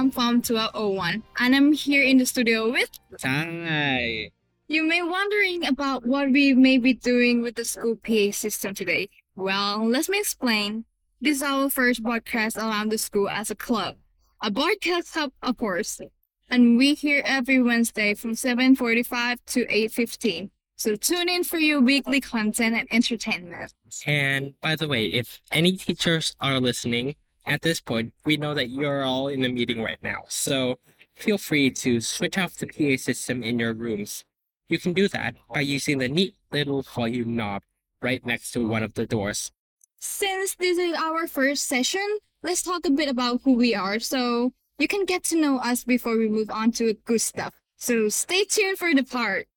I'm from 1201 and I'm here in the studio with. Hi. You may be wondering about what we may be doing with the school PA system today. Well, let me explain. This is our first broadcast around the school as a club. A broadcast club, of course. And we here every Wednesday from 7.45 to 8.15. So tune in for your weekly content and entertainment. And by the way, if any teachers are listening at this point, we know that you're all in a meeting right now. So feel free to switch off the PA system in your rooms. You can do that by using the neat little volume knob right next to one of the doors. Since this is our first session, let's talk a bit about who we are so you can get to know us before we move on to good stuff. So stay tuned for the part.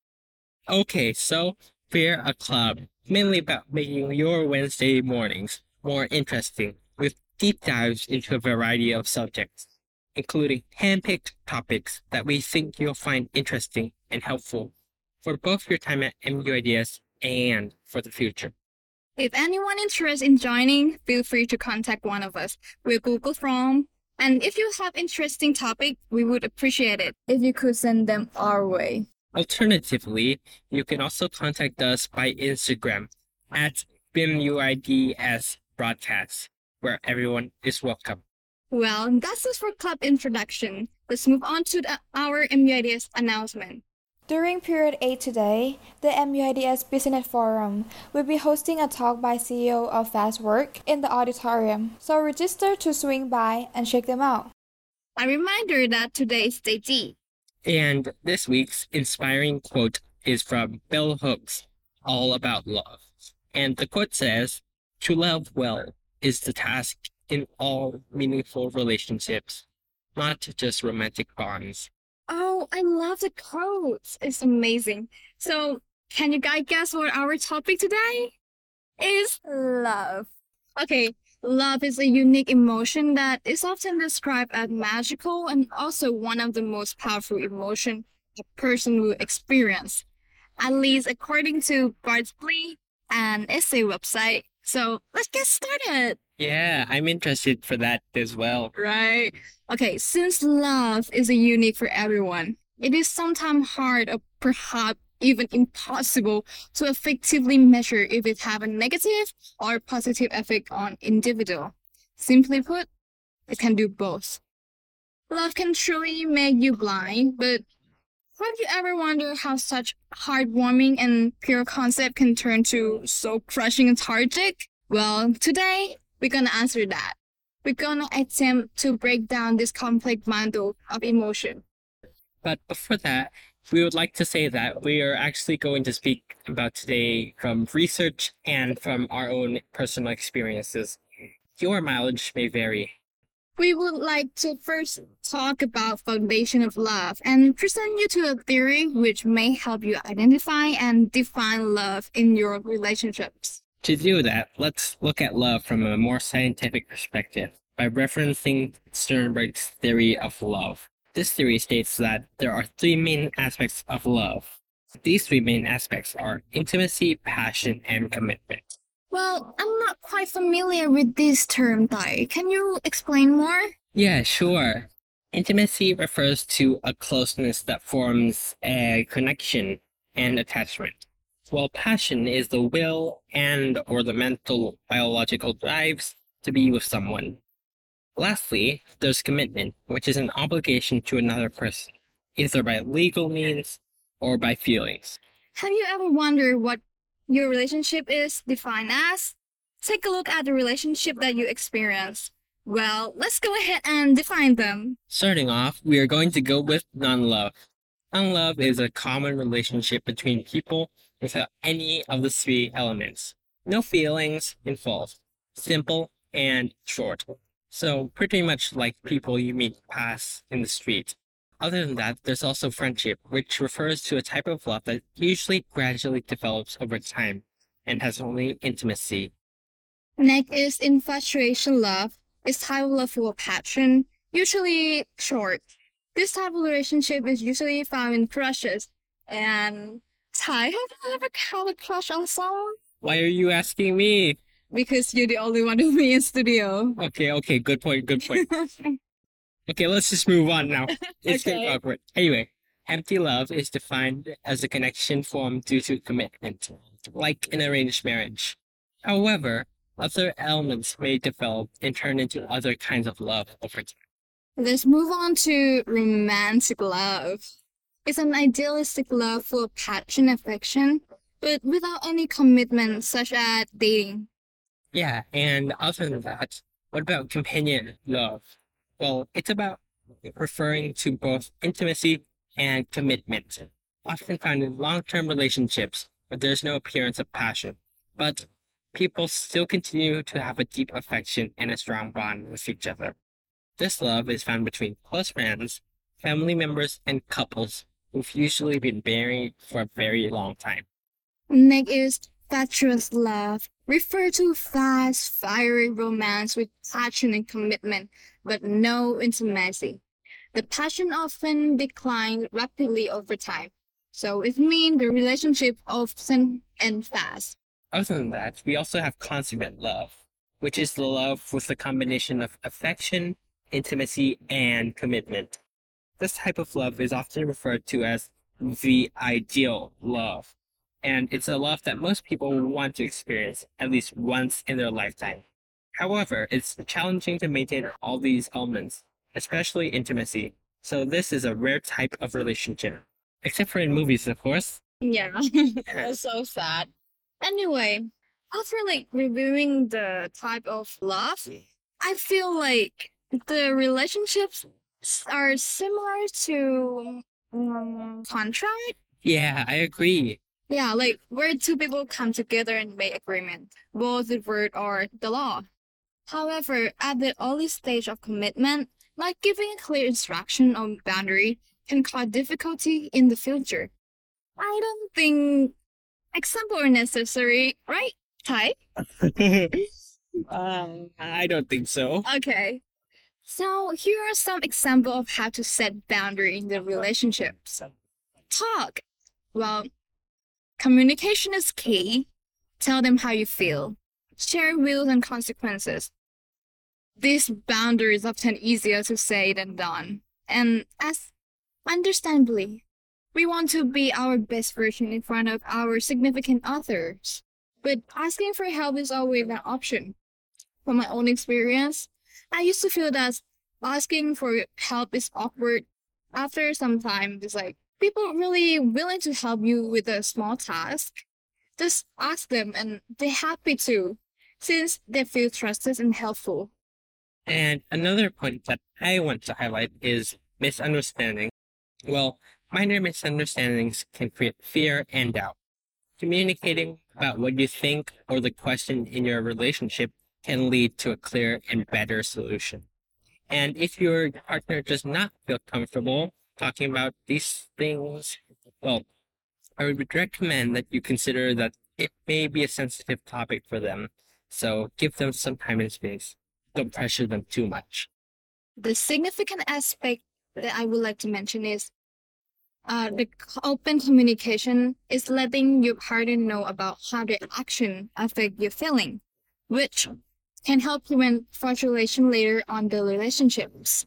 Okay, so we're a club mainly about making your Wednesday mornings more interesting deep dives into a variety of subjects, including handpicked topics that we think you'll find interesting and helpful for both your time at MUIDS and for the future. If anyone interested in joining, feel free to contact one of us with Google Form. And if you have interesting topic, we would appreciate it if you could send them our way. Alternatively, you can also contact us by Instagram at BIMUIDS broadcast, where everyone is welcome. Well, that's it for club introduction. Let's move on to the, our MUIDS announcement. During period 8 today, the MUIDS Business Forum will be hosting a talk by CEO of Fastwork in the auditorium, so register to swing by and check them out. A reminder that today is day D. And this week's inspiring quote is from bell hooks, All About Love. And the quote says, To love well is the task in all meaningful relationships, not just romantic bonds. Oh, I love the quotes. It's amazing. So, can you guys guess what our topic today is? Love. Okay, love is a unique emotion that is often described as magical and also one of the most powerful emotion a person will experience. At least according to Bartleby an essay website. So let's get started. Yeah, I'm interested for that as well. Right. Okay, since love is a unique for everyone, it is sometimes hard or perhaps even impossible to effectively measure if it have a negative or positive effect on individual. Simply put, it can do both. Love can truly make you blind, but have you ever wondered how such heartwarming and pure concept can turn to so crushing and tragic? Well, today we're gonna answer that. We're gonna attempt to break down this complex bundle of emotion. But before that, we would like to say that we are actually going to speak about today from research and from our own personal experiences. Your mileage may vary. We would like to first talk about foundation of love and present you to a theory which may help you identify and define love in your relationships. To do that, let's look at love from a more scientific perspective by referencing Sternberg's theory of love. This theory states that there are three main aspects of love. These three main aspects are intimacy, passion, and commitment. Well, I'm not quite familiar with this term, Dai. Can you explain more? Yeah, sure. Intimacy refers to a closeness that forms a connection and attachment, while passion is the will and or the mental biological drives to be with someone. Lastly, there's commitment, which is an obligation to another person, either by legal means or by feelings. Have you ever wondered what your relationship is defined as? Take a look at the relationship that you experience. Well, let's go ahead and define them. Starting off, we are going to go with non love. Non love is a common relationship between people without any of the three elements. No feelings involved. Simple and short. So pretty much like people you meet pass in the street. Other than that, there's also friendship, which refers to a type of love that usually gradually develops over time and has only intimacy. Next is infatuation love. It's type of love of passion, usually short. This type of relationship is usually found in crushes. And Ty, have you ever had a crush on someone? Why are you asking me? Because you're the only one with me in studio. Okay, okay, good point, good point. Okay, let's just move on now. It's getting awkward. Anyway, empty love is defined as a connection formed due to commitment, like an arranged marriage. However, other elements may develop and turn into other kinds of love over time. Let's move on to romantic love. It's an idealistic love for passion and affection, but without any commitment, such as dating. Yeah, and other than that, what about companion love? Well, it's about referring to both intimacy and commitment, often found in long term relationships where there's no appearance of passion, but people still continue to have a deep affection and a strong bond with each other. This love is found between close friends, family members, and couples who've usually been married for a very long time. Next is fatuous love, refer to fast, fiery romance with passion and commitment, but no intimacy. The passion often declines rapidly over time, so it means the relationship often ends fast. Other than that, we also have consummate love, which is the love with a combination of affection, intimacy, and commitment. This type of love is often referred to as the ideal love, and it's a love that most people want to experience at least once in their lifetime. However, it's challenging to maintain all these elements, especially intimacy, so this is a rare type of relationship. Except for in movies, of course. Yeah, that's so sad. Anyway, after like reviewing the type of love, I feel like the relationships are similar to um, contract. Yeah, I agree. Yeah, like where two people come together and make agreement, both the word or the law. However, at the early stage of commitment, like giving a clear instruction on boundary can cause difficulty in the future. I don't think example are necessary, right? Ty? um, I don't think so. Okay. So here are some examples of how to set boundary in the relationships. Talk. Well, communication is key. Tell them how you feel. Share rules and consequences. This boundary is often easier to say than done. And as understandably, we want to be our best version in front of our significant others. But asking for help is always an option. From my own experience, I used to feel that asking for help is awkward. After some time, it's like people really willing to help you with a small task. Just ask them and they're happy to, since they feel trusted and helpful. And another point that I want to highlight is misunderstanding. Well, minor misunderstandings can create fear and doubt. Communicating about what you think or the question in your relationship can lead to a clear and better solution. And if your partner does not feel comfortable talking about these things, well, I would recommend that you consider that it may be a sensitive topic for them. So give them some time and space. Don't pressure them too much. The significant aspect that I would like to mention is uh, the open communication is letting your partner know about how their action affect your feeling, which can help prevent frustration later on the relationships.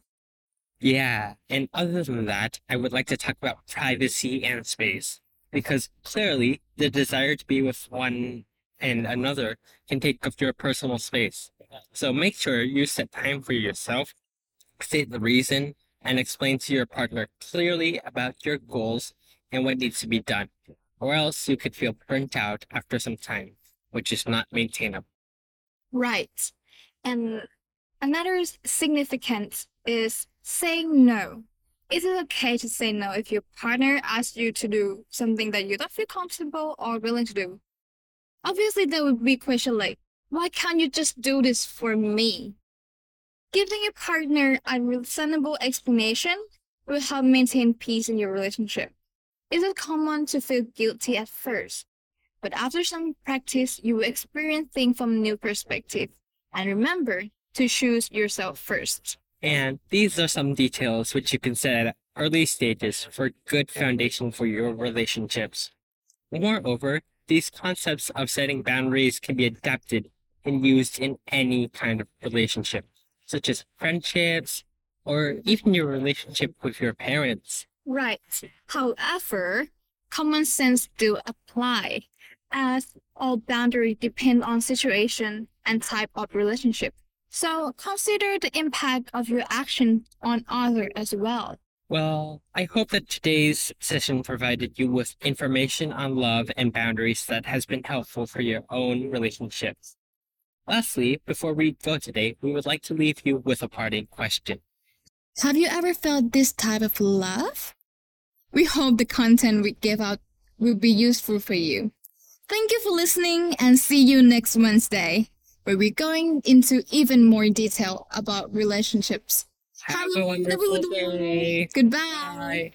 Yeah, and other than that, I would like to talk about privacy and space. Because clearly, the desire to be with one and another can take up your personal space. So make sure you set time for yourself, state the reason, and explain to your partner clearly about your goals and what needs to be done. Or else you could feel burnt out after some time, which is not maintainable. Right. And another s- significance is saying no. Is it okay to say no if your partner asks you to do something that you don't feel comfortable or willing to do? Obviously, there would be question like, why can't you just do this for me? Giving your partner a reasonable explanation will help maintain peace in your relationship. It is common to feel guilty at first, but after some practice, you will experience things from a new perspective. And remember to choose yourself first. And these are some details which you can set at early stages for good foundation for your relationships. Moreover, these concepts of setting boundaries can be adapted and used in any kind of relationship, such as friendships, or even your relationship with your parents. Right. However, common sense do apply, as all boundaries depend on situation and type of relationship. So consider the impact of your action on others as well. Well, I hope that today's session provided you with information on love and boundaries that has been helpful for your own relationships. Lastly, before we go today, we would like to leave you with a parting question. Have you ever felt this type of love? We hope the content we give out will be useful for you. Thank you for listening and see you next Wednesday, where we're going into even more detail about relationships. Have a wonderful day. Goodbye. Bye.